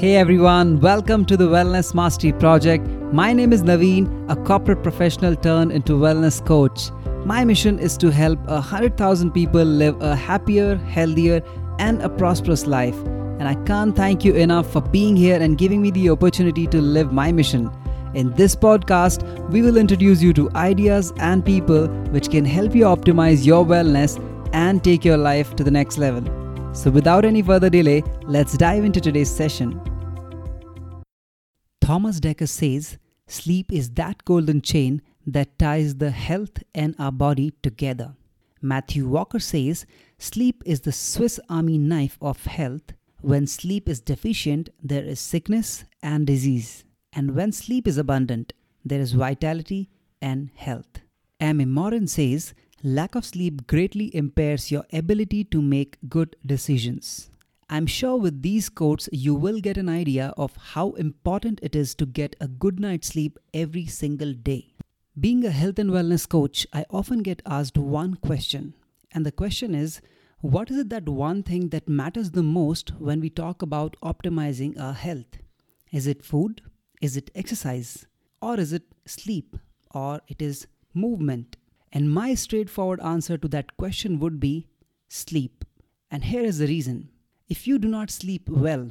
Hey everyone, welcome to the Wellness Mastery Project. My name is Naveen, a corporate professional turned into wellness coach. My mission is to help 100,000 people live a happier, healthier, and a prosperous life. And I can't thank you enough for being here and giving me the opportunity to live my mission. In this podcast, we will introduce you to ideas and people which can help you optimize your wellness and take your life to the next level. So, without any further delay, let's dive into today's session. Thomas Dekker says sleep is that golden chain that ties the health and our body together. Matthew Walker says sleep is the Swiss army knife of health. When sleep is deficient, there is sickness and disease. And when sleep is abundant, there is vitality and health. Amy Morin says lack of sleep greatly impairs your ability to make good decisions. I'm sure with these quotes, you will get an idea of how important it is to get a good night's sleep every single day. Being a health and wellness coach, I often get asked one question. And the question is what is it that one thing that matters the most when we talk about optimizing our health? Is it food? Is it exercise? Or is it sleep? Or it is movement? And my straightforward answer to that question would be sleep. And here is the reason if you do not sleep well,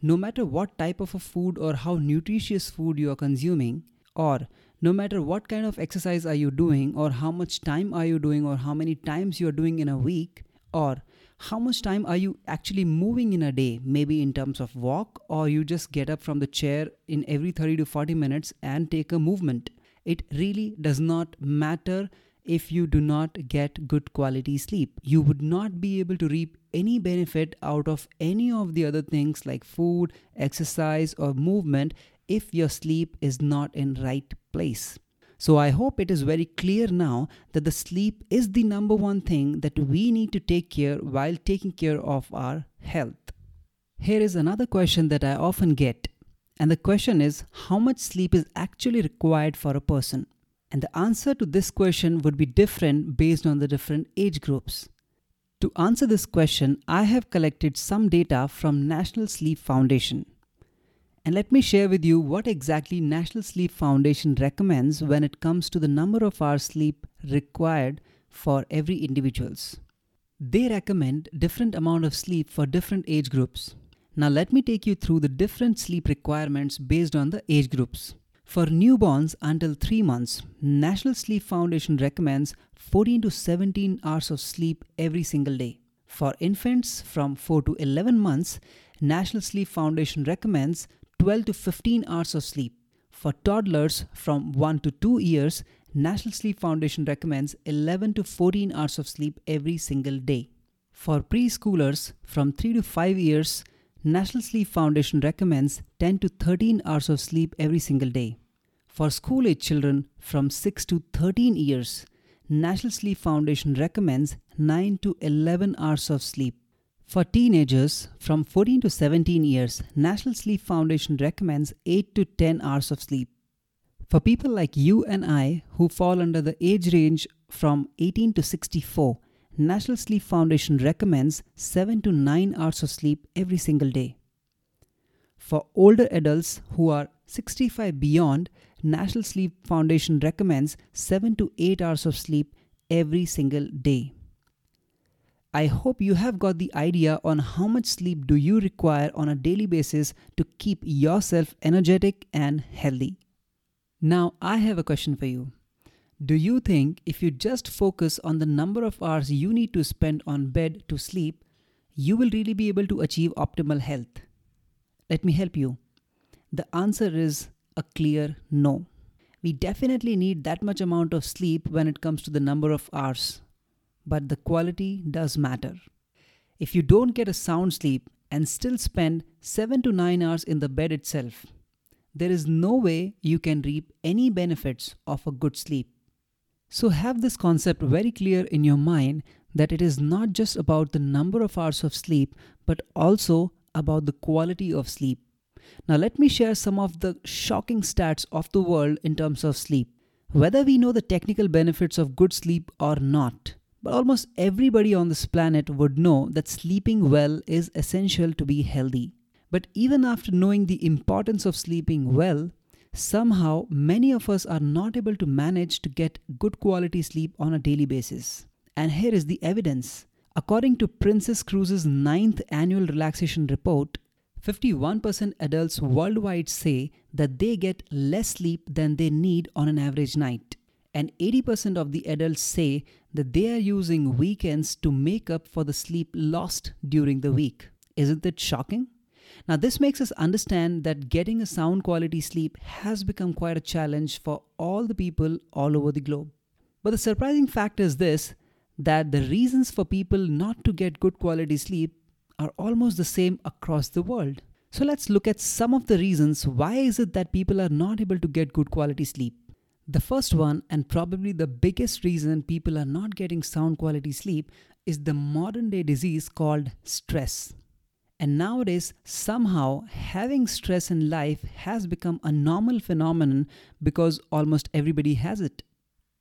no matter what type of a food or how nutritious food you are consuming, or no matter what kind of exercise are you doing, or how much time are you doing, or how many times you are doing in a week, or how much time are you actually moving in a day, maybe in terms of walk, or you just get up from the chair in every 30 to 40 minutes and take a movement. It really does not matter if you do not get good quality sleep. You would not be able to reap any benefit out of any of the other things like food, exercise, or movement if your sleep is not in right place. So I hope it is very clear now that the sleep is the number one thing that we need to take care while taking care of our health. Here is another question that I often get. And the question is how much sleep is actually required for a person? And the answer to this question would be different based on the different age groups. To answer this question, I have collected some data from National Sleep Foundation. And let me share with you what exactly National Sleep Foundation recommends when it comes to the number of hours sleep required for every individuals. They recommend different amount of sleep for different age groups. Now let me take you through the different sleep requirements based on the age groups. For newborns until 3 months, National Sleep Foundation recommends 14 to 17 hours of sleep every single day. For infants from 4 to 11 months, National Sleep Foundation recommends 12 to 15 hours of sleep. For toddlers from 1 to 2 years, National Sleep Foundation recommends 11 to 14 hours of sleep every single day. For preschoolers from 3 to 5 years, National Sleep Foundation recommends 10 to 13 hours of sleep every single day. For school age children from 6 to 13 years, National Sleep Foundation recommends 9 to 11 hours of sleep. For teenagers from 14 to 17 years, National Sleep Foundation recommends 8 to 10 hours of sleep. For people like you and I who fall under the age range from 18 to 64, National Sleep Foundation recommends 7 to 9 hours of sleep every single day. For older adults who are 65 beyond, National Sleep Foundation recommends 7 to 8 hours of sleep every single day. I hope you have got the idea on how much sleep do you require on a daily basis to keep yourself energetic and healthy. Now I have a question for you. Do you think if you just focus on the number of hours you need to spend on bed to sleep, you will really be able to achieve optimal health? Let me help you. The answer is a clear no. We definitely need that much amount of sleep when it comes to the number of hours, but the quality does matter. If you don't get a sound sleep and still spend 7 to 9 hours in the bed itself, there is no way you can reap any benefits of a good sleep. So have this concept very clear in your mind that it is not just about the number of hours of sleep, but also about the quality of sleep. Now, let me share some of the shocking stats of the world in terms of sleep. Whether we know the technical benefits of good sleep or not, but almost everybody on this planet would know that sleeping well is essential to be healthy. But even after knowing the importance of sleeping well, somehow many of us are not able to manage to get good quality sleep on a daily basis. And here is the evidence. According to Princess Cruises' ninth annual relaxation report, 51% adults worldwide say that they get less sleep than they need on an average night. And 80% of the adults say that they are using weekends to make up for the sleep lost during the week. Isn't that shocking? Now, this makes us understand that getting a sound quality sleep has become quite a challenge for all the people all over the globe. But the surprising fact is this that the reasons for people not to get good quality sleep are almost the same across the world. So let's look at some of the reasons why is it that people are not able to get good quality sleep. The first one and probably the biggest reason people are not getting sound quality sleep is the modern day disease called stress. And nowadays, somehow, having stress in life has become a normal phenomenon because almost everybody has it.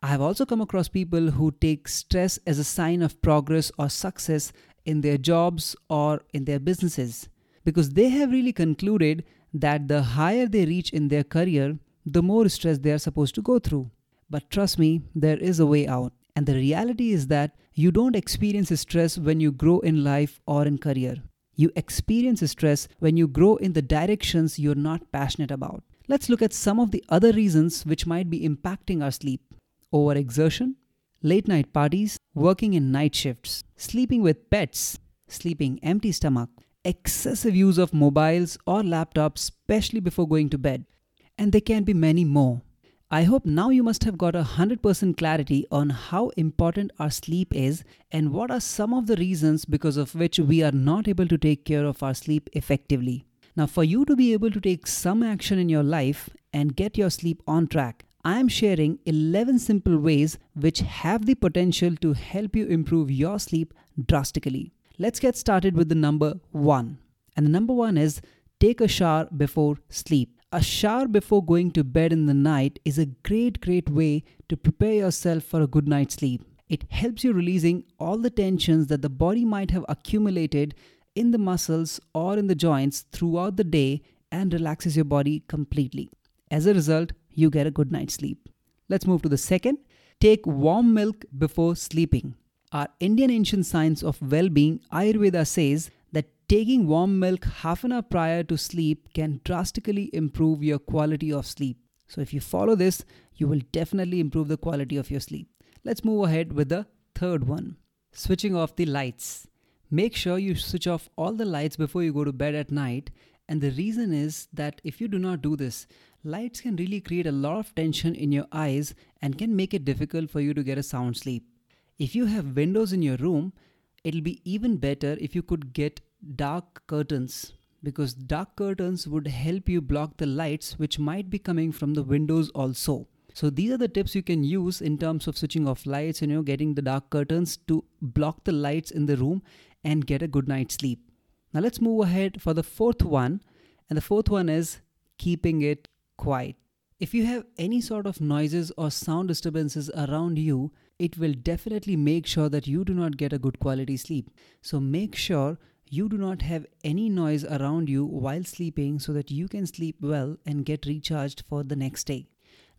I have also come across people who take stress as a sign of progress or success in their jobs or in their businesses because they have really concluded that the higher they reach in their career, the more stress they are supposed to go through. But trust me, there is a way out. And the reality is that you don't experience stress when you grow in life or in career. You experience stress when you grow in the directions you're not passionate about. Let's look at some of the other reasons which might be impacting our sleep overexertion, late night parties, working in night shifts, sleeping with pets, sleeping empty stomach, excessive use of mobiles or laptops, especially before going to bed. And there can be many more. I hope now you must have got a 100% clarity on how important our sleep is and what are some of the reasons because of which we are not able to take care of our sleep effectively. Now, for you to be able to take some action in your life and get your sleep on track, I am sharing 11 simple ways which have the potential to help you improve your sleep drastically. Let's get started with the number one. And the number one is take a shower before sleep. A shower before going to bed in the night is a great, great way to prepare yourself for a good night's sleep. It helps you releasing all the tensions that the body might have accumulated in the muscles or in the joints throughout the day and relaxes your body completely. As a result, you get a good night's sleep. Let's move to the second. Take warm milk before sleeping. Our Indian ancient science of well being, Ayurveda, says Taking warm milk half an hour prior to sleep can drastically improve your quality of sleep. So, if you follow this, you will definitely improve the quality of your sleep. Let's move ahead with the third one switching off the lights. Make sure you switch off all the lights before you go to bed at night. And the reason is that if you do not do this, lights can really create a lot of tension in your eyes and can make it difficult for you to get a sound sleep. If you have windows in your room, it'll be even better if you could get dark curtains because dark curtains would help you block the lights which might be coming from the windows also. So these are the tips you can use in terms of switching off lights and you know getting the dark curtains to block the lights in the room and get a good night's sleep. Now let's move ahead for the fourth one and the fourth one is keeping it quiet. If you have any sort of noises or sound disturbances around you, it will definitely make sure that you do not get a good quality sleep. So make sure you do not have any noise around you while sleeping so that you can sleep well and get recharged for the next day.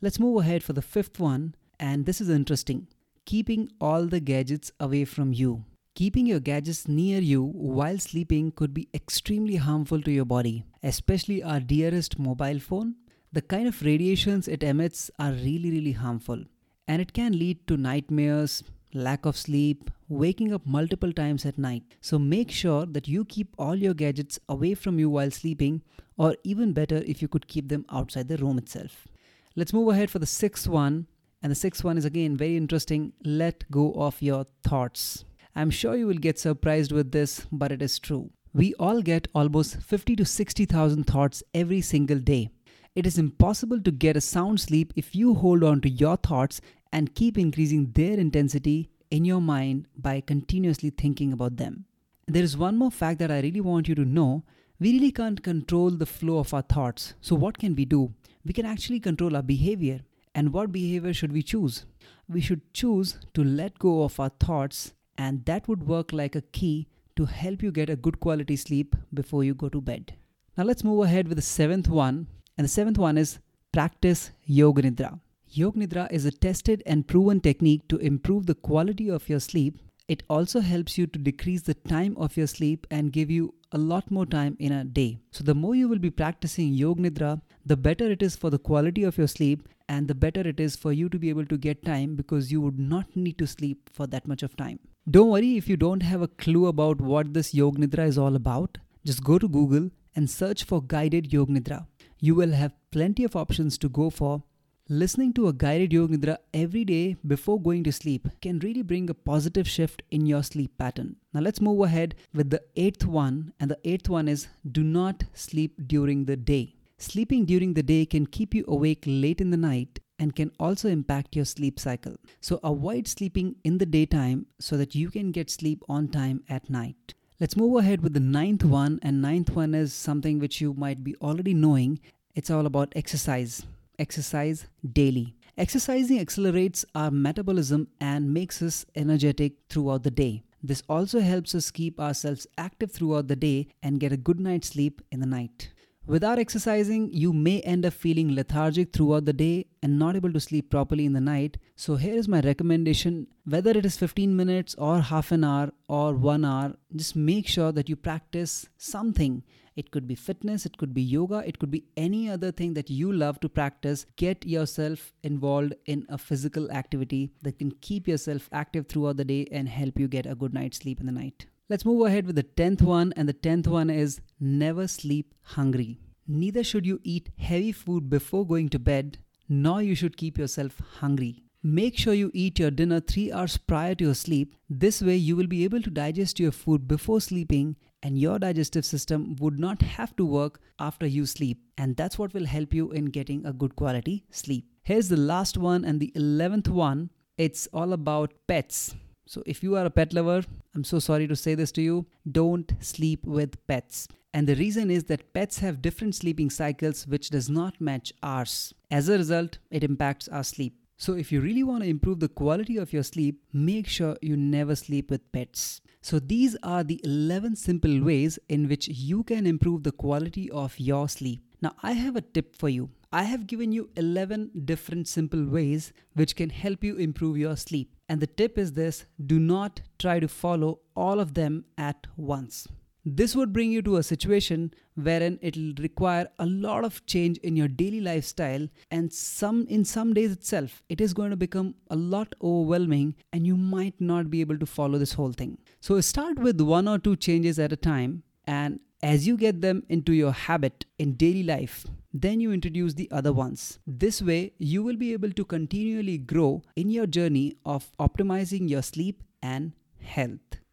Let's move ahead for the fifth one, and this is interesting keeping all the gadgets away from you. Keeping your gadgets near you while sleeping could be extremely harmful to your body, especially our dearest mobile phone. The kind of radiations it emits are really, really harmful, and it can lead to nightmares, lack of sleep, waking up multiple times at night. So make sure that you keep all your gadgets away from you while sleeping, or even better, if you could keep them outside the room itself. Let's move ahead for the sixth one. And the sixth one is again very interesting let go of your thoughts. I'm sure you will get surprised with this, but it is true. We all get almost 50 to 60,000 thoughts every single day. It is impossible to get a sound sleep if you hold on to your thoughts and keep increasing their intensity in your mind by continuously thinking about them. There is one more fact that I really want you to know. We really can't control the flow of our thoughts. So, what can we do? We can actually control our behavior. And what behavior should we choose? We should choose to let go of our thoughts, and that would work like a key to help you get a good quality sleep before you go to bed. Now let's move ahead with the seventh one. And the seventh one is practice Yoga Nidra. Yoga Nidra is a tested and proven technique to improve the quality of your sleep. It also helps you to decrease the time of your sleep and give you a lot more time in a day. So, the more you will be practicing Yoga Nidra, the better it is for the quality of your sleep and the better it is for you to be able to get time because you would not need to sleep for that much of time. Don't worry if you don't have a clue about what this Yoga Nidra is all about. Just go to Google and search for guided Yoga Nidra. You will have plenty of options to go for Listening to a guided yoga nidra every day before going to sleep can really bring a positive shift in your sleep pattern. Now let's move ahead with the eighth one, and the eighth one is do not sleep during the day. Sleeping during the day can keep you awake late in the night and can also impact your sleep cycle. So avoid sleeping in the daytime so that you can get sleep on time at night. Let's move ahead with the ninth one, and ninth one is something which you might be already knowing. It's all about exercise exercise daily. Exercising accelerates our metabolism and makes us energetic throughout the day. This also helps us keep ourselves active throughout the day and get a good night's sleep in the night. Without exercising, you may end up feeling lethargic throughout the day and not able to sleep properly in the night. So, here is my recommendation whether it is 15 minutes or half an hour or one hour, just make sure that you practice something it could be fitness, it could be yoga, it could be any other thing that you love to practice. Get yourself involved in a physical activity that can keep yourself active throughout the day and help you get a good night's sleep in the night. Let's move ahead with the 10th one, and the 10th one is never sleep hungry. Neither should you eat heavy food before going to bed, nor you should keep yourself hungry. Make sure you eat your dinner 3 hours prior to your sleep. This way, you will be able to digest your food before sleeping and your digestive system would not have to work after you sleep. And that's what will help you in getting a good quality sleep. Here's the last one and the 11th one it's all about pets. So, if you are a pet lover, I'm so sorry to say this to you don't sleep with pets. And the reason is that pets have different sleeping cycles which does not match ours. As a result, it impacts our sleep. So, if you really want to improve the quality of your sleep, make sure you never sleep with pets. So, these are the 11 simple ways in which you can improve the quality of your sleep. Now, I have a tip for you. I have given you 11 different simple ways which can help you improve your sleep. And the tip is this do not try to follow all of them at once. This would bring you to a situation wherein it'll require a lot of change in your daily lifestyle and some in some days itself it is going to become a lot overwhelming and you might not be able to follow this whole thing. So start with one or two changes at a time and as you get them into your habit in daily life, then you introduce the other ones. This way, you will be able to continually grow in your journey of optimizing your sleep and health.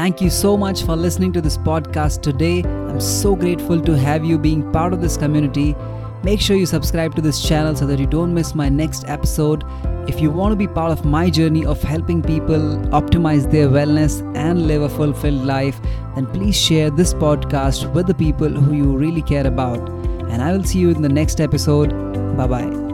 Thank you so much for listening to this podcast today. I'm so grateful to have you being part of this community. Make sure you subscribe to this channel so that you don't miss my next episode. If you want to be part of my journey of helping people optimize their wellness and live a fulfilled life, then please share this podcast with the people who you really care about. And I will see you in the next episode. Bye bye.